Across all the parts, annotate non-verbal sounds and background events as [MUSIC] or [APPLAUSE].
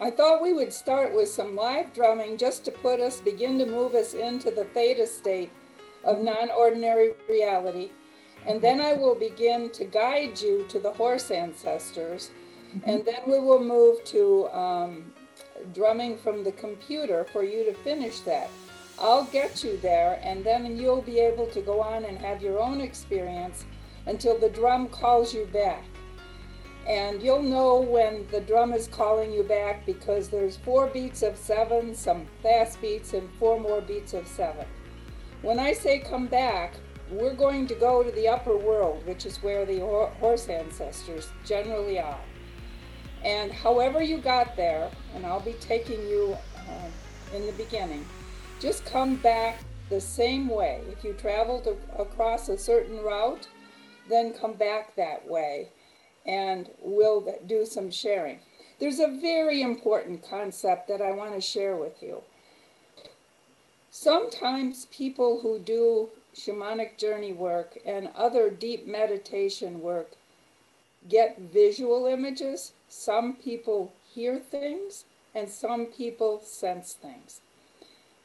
I thought we would start with some live drumming just to put us, begin to move us into the theta state of non ordinary reality. And then I will begin to guide you to the horse ancestors. And then we will move to um, drumming from the computer for you to finish that. I'll get you there, and then you'll be able to go on and have your own experience until the drum calls you back. And you'll know when the drum is calling you back because there's four beats of seven, some fast beats, and four more beats of seven. When I say come back, we're going to go to the upper world, which is where the horse ancestors generally are. And however you got there, and I'll be taking you uh, in the beginning, just come back the same way. If you traveled across a certain route, then come back that way and we'll do some sharing. There's a very important concept that I want to share with you. Sometimes people who do shamanic journey work and other deep meditation work get visual images. Some people hear things and some people sense things.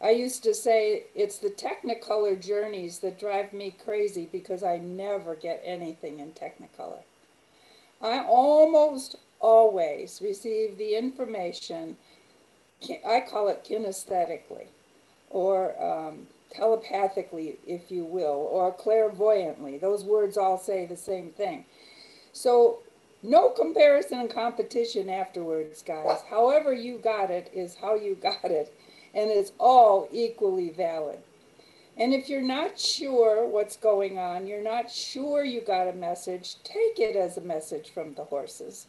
I used to say it's the Technicolor journeys that drive me crazy because I never get anything in Technicolor. I almost always receive the information, I call it kinesthetically, or um, telepathically, if you will, or clairvoyantly. Those words all say the same thing. So, no comparison and competition afterwards, guys. However, you got it is how you [LAUGHS] got it, and it's all equally valid. And if you're not sure what's going on, you're not sure you got a message, take it as a message from the horses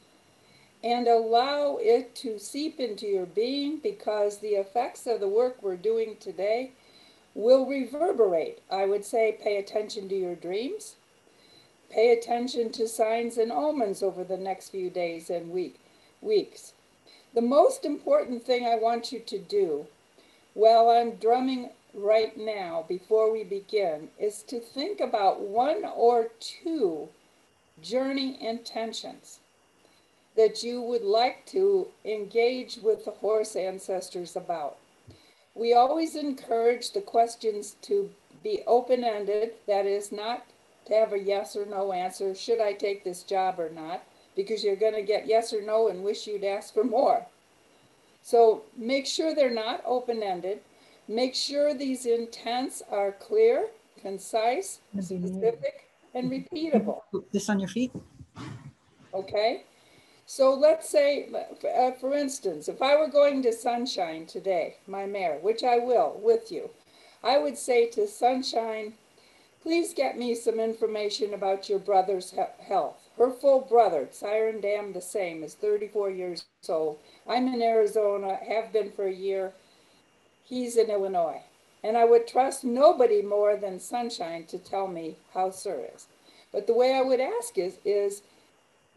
and allow it to seep into your being because the effects of the work we're doing today will reverberate. I would say pay attention to your dreams. Pay attention to signs and omens over the next few days and week, weeks. The most important thing I want you to do while I'm drumming right now, before we begin, is to think about one or two journey intentions that you would like to engage with the horse ancestors about. We always encourage the questions to be open ended, that is, not to have a yes or no answer should I take this job or not, because you're going to get yes or no and wish you'd ask for more. So make sure they're not open ended. Make sure these intents are clear, concise, specific, and repeatable. This on your feet? Okay. So let's say, uh, for instance, if I were going to Sunshine today, my mare, which I will with you, I would say to Sunshine, please get me some information about your brother's he- health. Her full brother, Siren Dam the same, is 34 years old. I'm in Arizona, have been for a year he's in Illinois. And I would trust nobody more than Sunshine to tell me how Sir is. But the way I would ask is, is,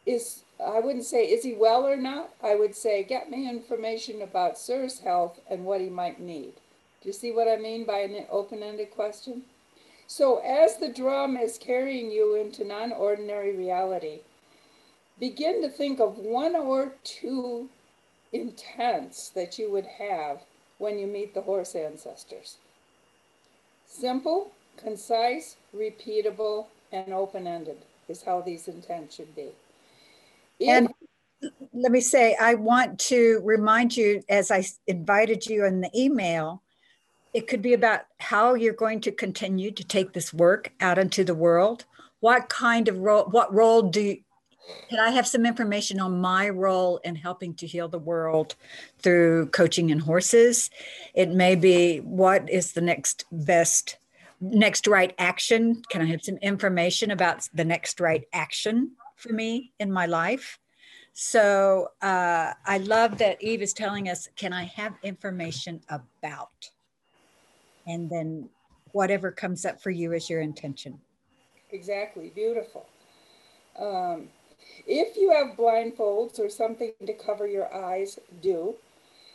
is I wouldn't say, is he well or not? I would say, get me information about Sir's health and what he might need. Do you see what I mean by an open ended question? So, as the drum is carrying you into non ordinary reality, begin to think of one or two intents that you would have when you meet the horse ancestors. Simple, concise, repeatable, and open ended is how these intents should be. And let me say, I want to remind you, as I invited you in the email, it could be about how you're going to continue to take this work out into the world. What kind of role, what role do can I have some information on my role in helping to heal the world through coaching in horses? It may be what is the next best, next right action? Can I have some information about the next right action for me in my life? So uh, I love that Eve is telling us, can I have information about? And then whatever comes up for you is your intention. Exactly. Beautiful. Um, if you have blindfolds or something to cover your eyes, do.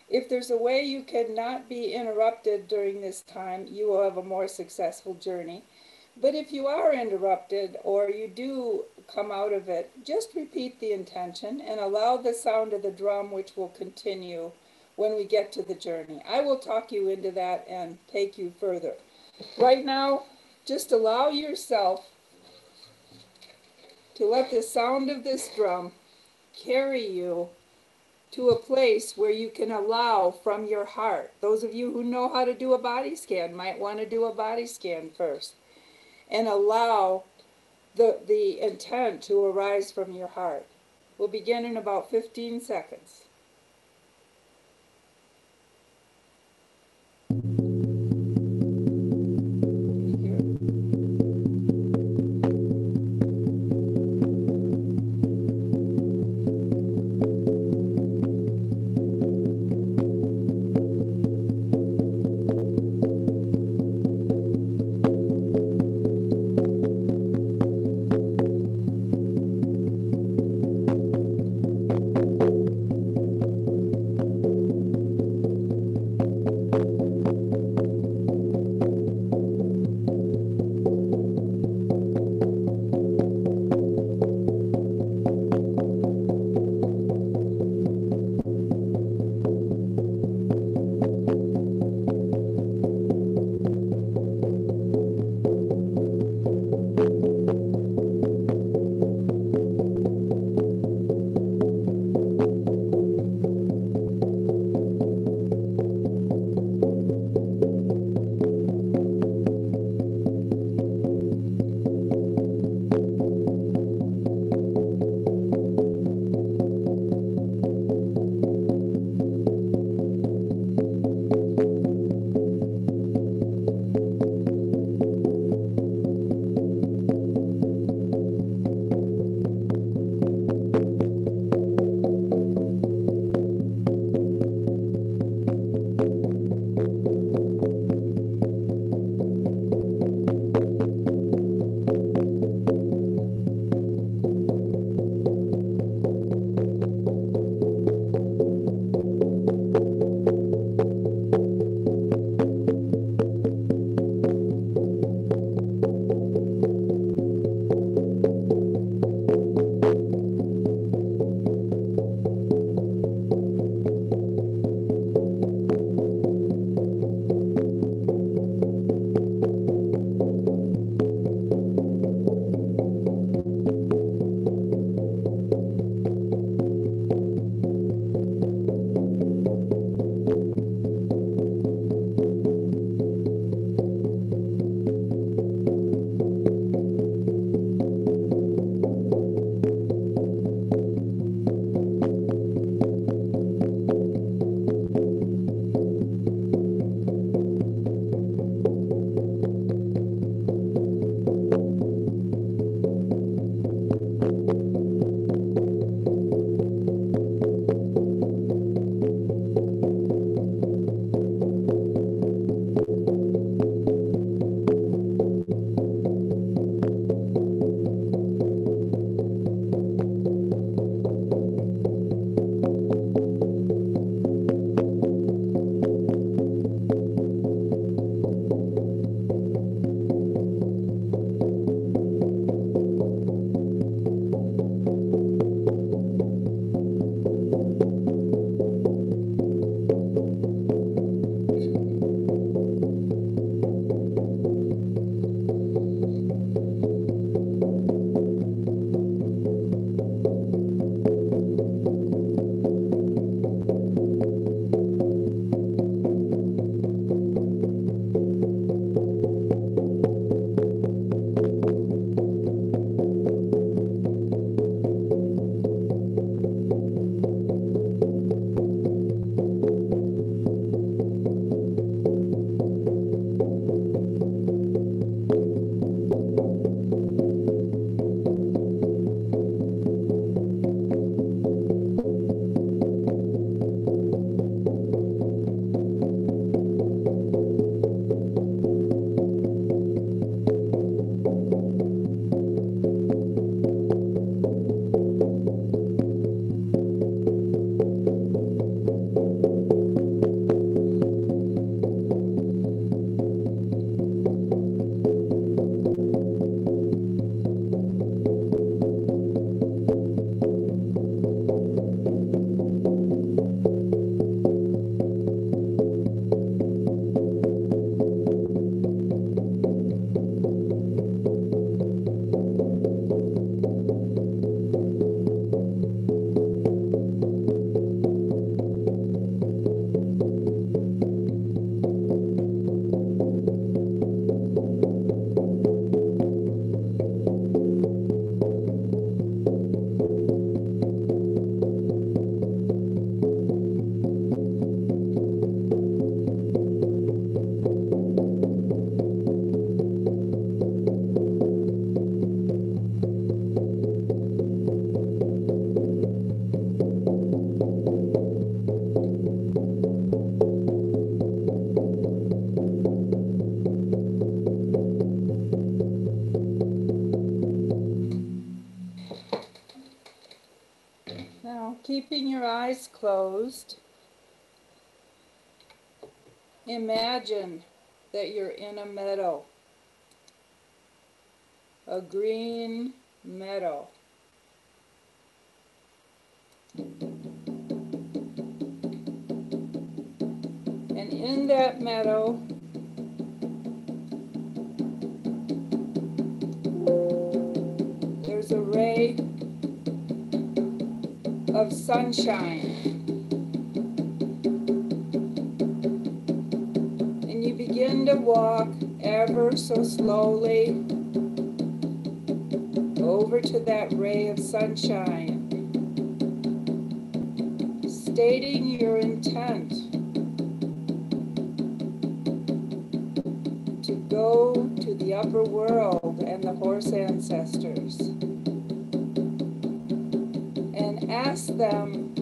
If there's a way you cannot be interrupted during this time, you will have a more successful journey. But if you are interrupted or you do come out of it, just repeat the intention and allow the sound of the drum, which will continue when we get to the journey. I will talk you into that and take you further. Right now, just allow yourself to let the sound of this drum carry you to a place where you can allow from your heart. Those of you who know how to do a body scan might want to do a body scan first and allow the, the intent to arise from your heart. We'll begin in about 15 seconds. Keeping your eyes closed, imagine that you're in a meadow, a green meadow. And in that meadow, there's a ray of sunshine. And you begin to walk ever so slowly over to that ray of sunshine, stating your intent to go to the upper world and the horse ancestors ask them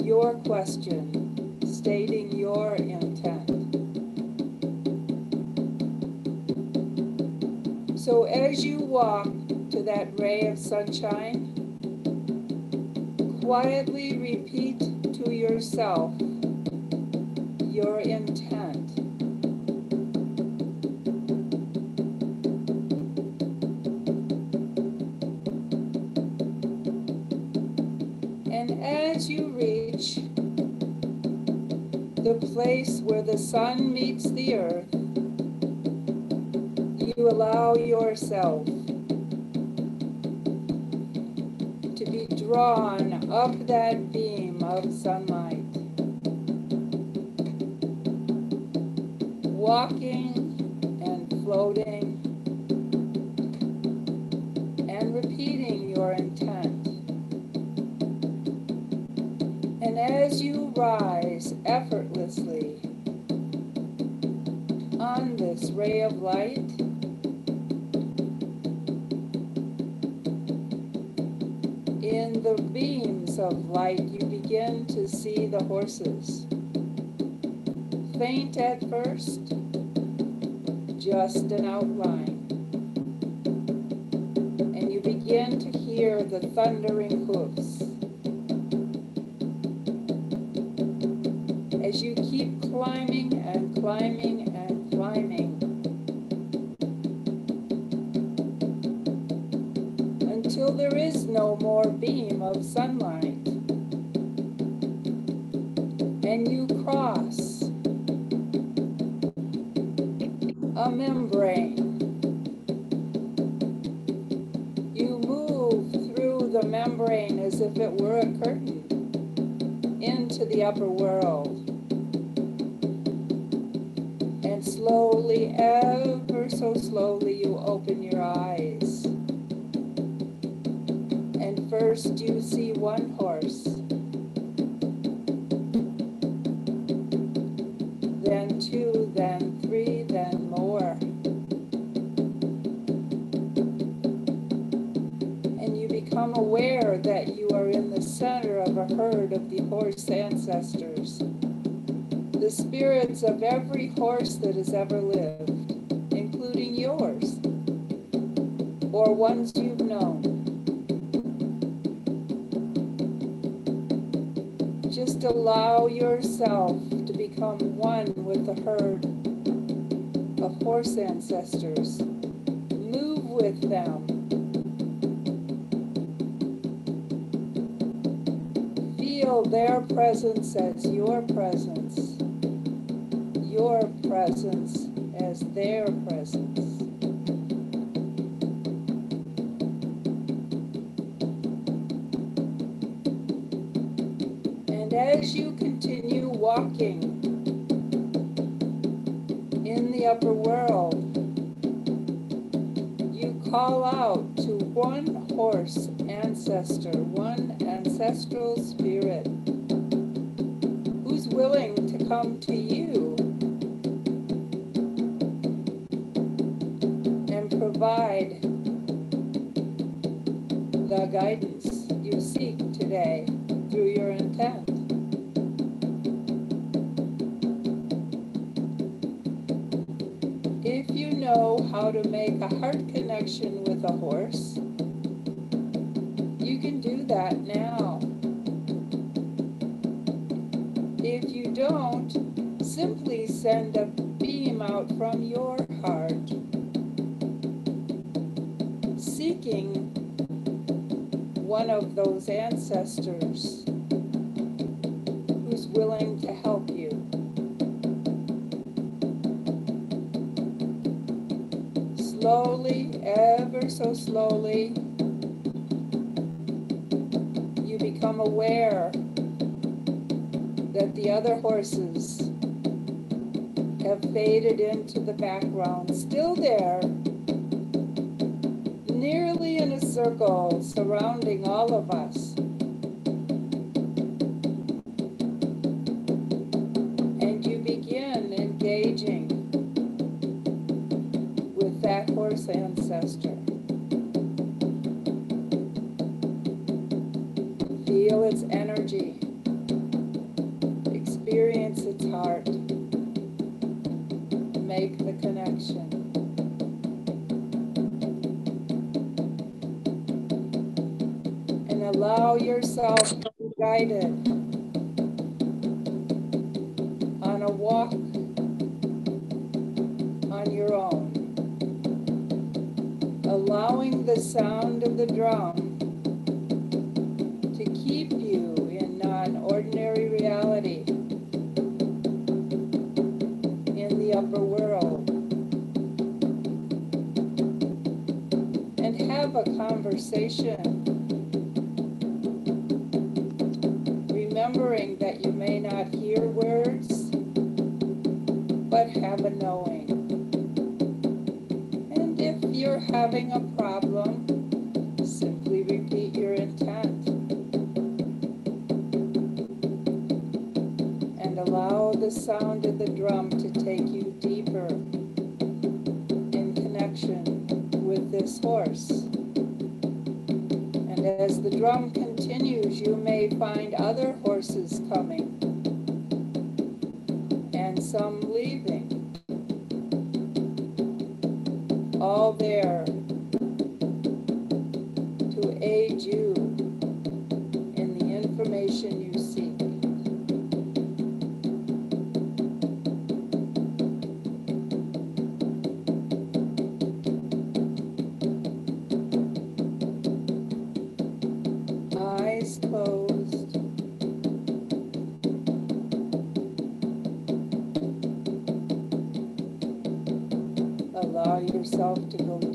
your question, stating your intent. So as you walk to that ray of sunshine, quietly repeat to yourself your intent. Place where the sun meets the earth, you allow yourself to be drawn up that beam of sunlight, walking and floating in the beams of light, you begin to see the horses. Faint at first, just an outline. And you begin to hear the thundering hoofs. As you keep climbing and climbing then two, then three, then more. And you become aware that you are in the center of a herd of the horse ancestors, the spirits of every horse that has ever lived, including yours, or ones you've known. Just allow yourself become one with the herd of horse ancestors. Move with them. Feel their presence as your presence, your presence as their presence. And as you continue walking one horse ancestor, one ancestral spirit who's willing to come to you and provide the guidance you seek today through your intent. If you know how to make a heart connection with a horse, send a beam out from your heart, seeking one of those ancestors who's willing to help you. Slowly, ever so slowly, you become aware that the other horses have faded into the background, still there, nearly in a circle surrounding all of us. Have a conversation. Remembering that you may not hear words, but have a knowing. And if you're having a problem, simply repeat your intent. and allow the sound of the drum drum continues, you may find other horses coming yourself to go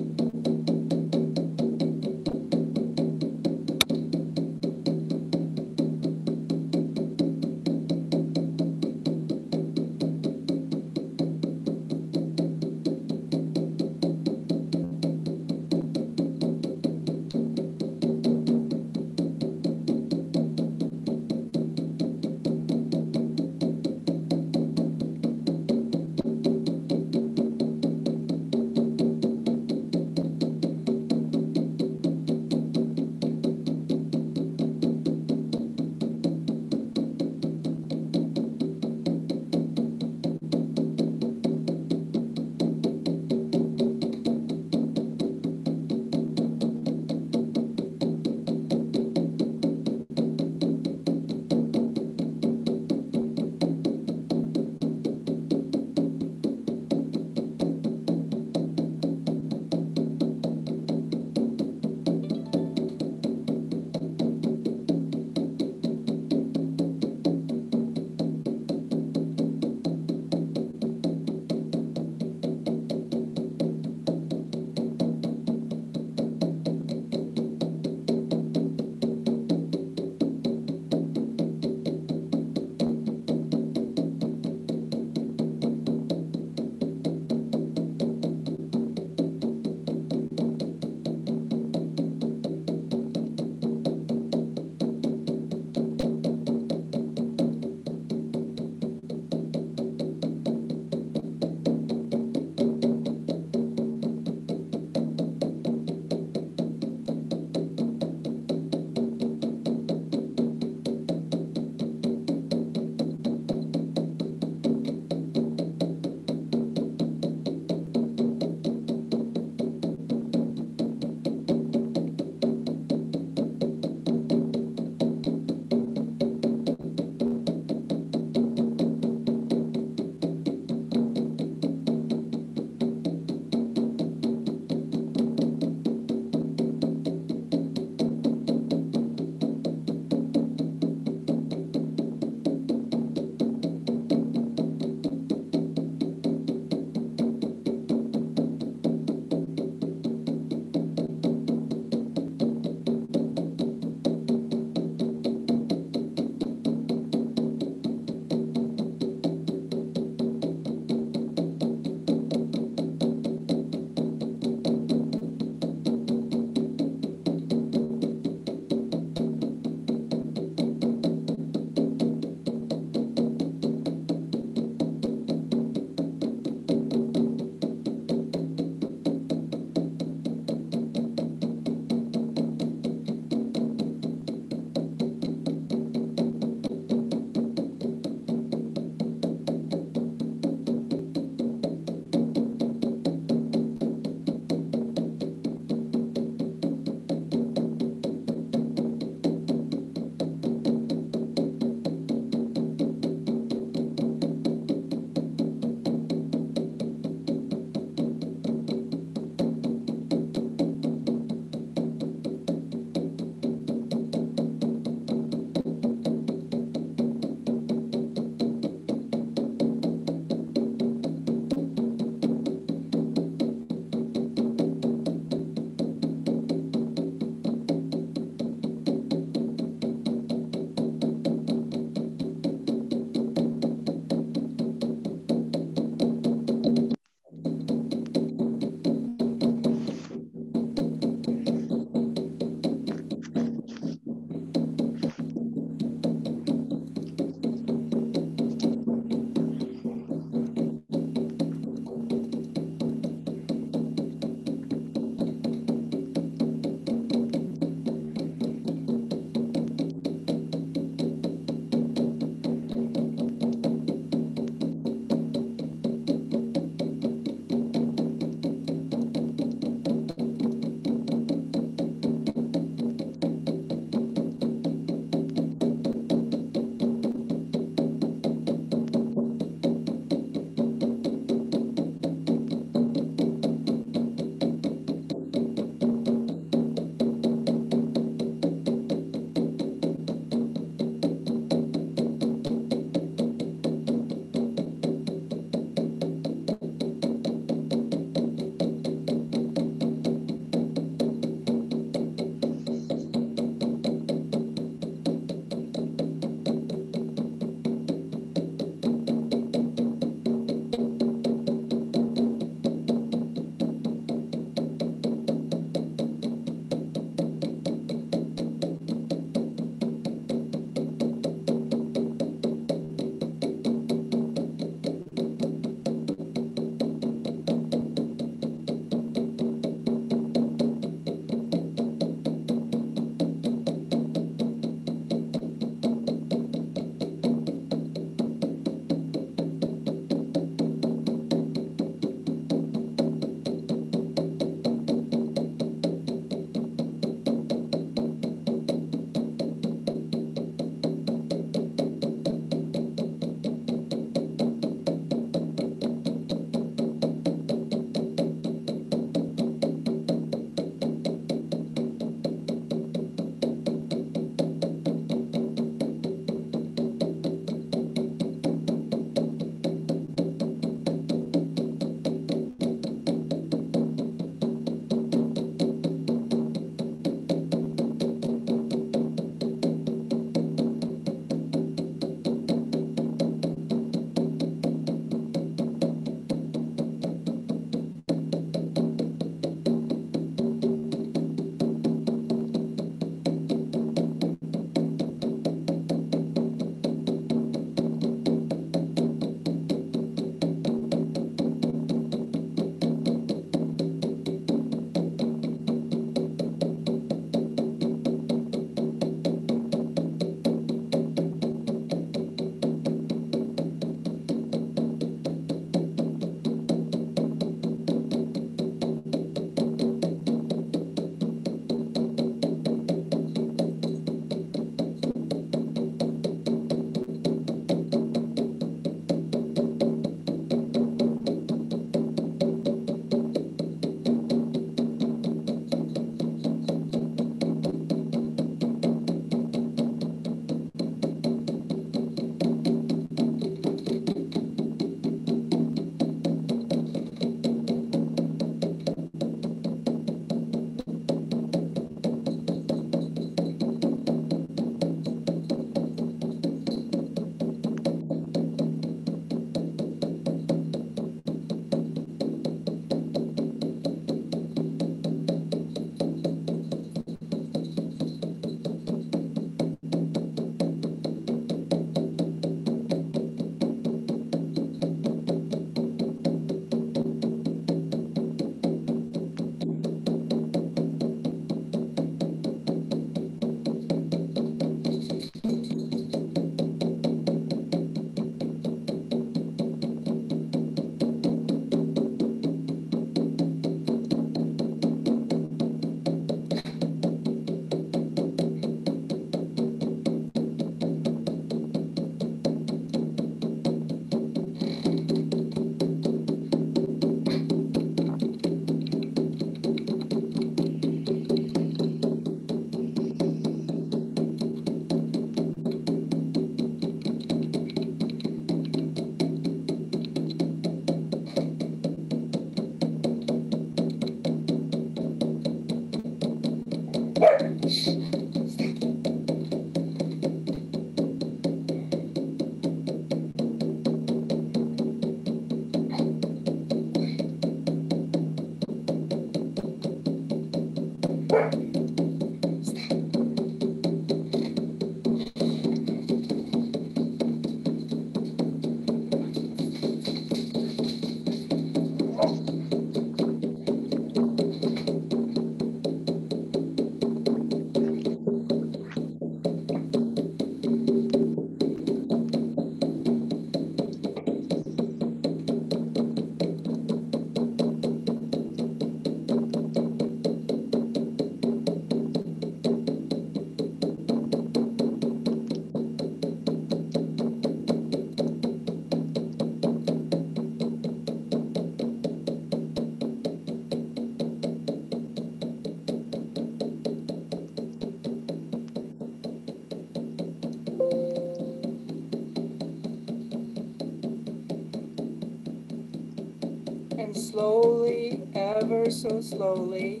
slowly,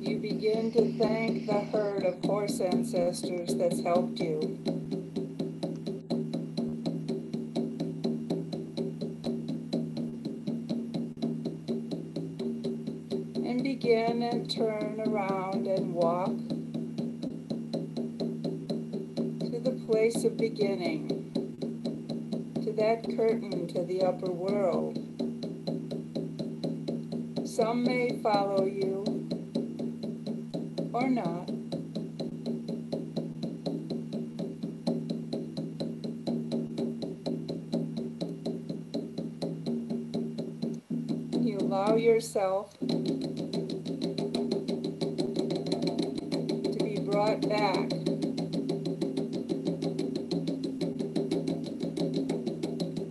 you begin to thank the herd of horse ancestors that's helped you. And begin and turn around and walk to the place of beginning to that curtain to the upper world. Some may follow you or not. You allow yourself to be brought back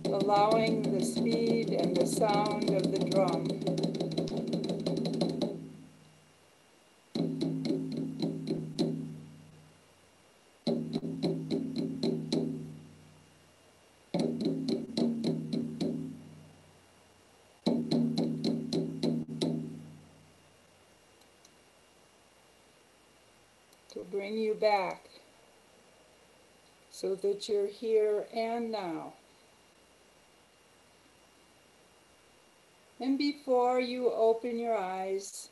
allowing the speed and the sound To bring you back so that you're here and now. And before you open your eyes,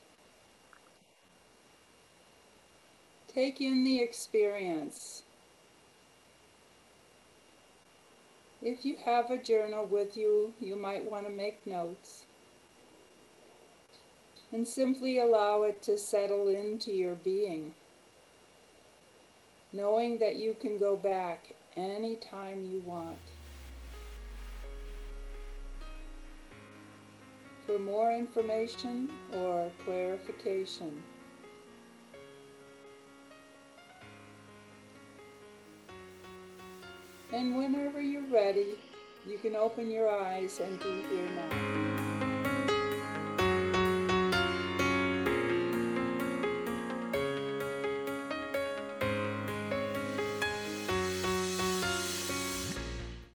take in the experience. If you have a journal with you, you might want to make notes. And simply allow it to settle into your being, knowing that you can go back anytime you want. for more information or clarification. And whenever you're ready, you can open your eyes and be here now.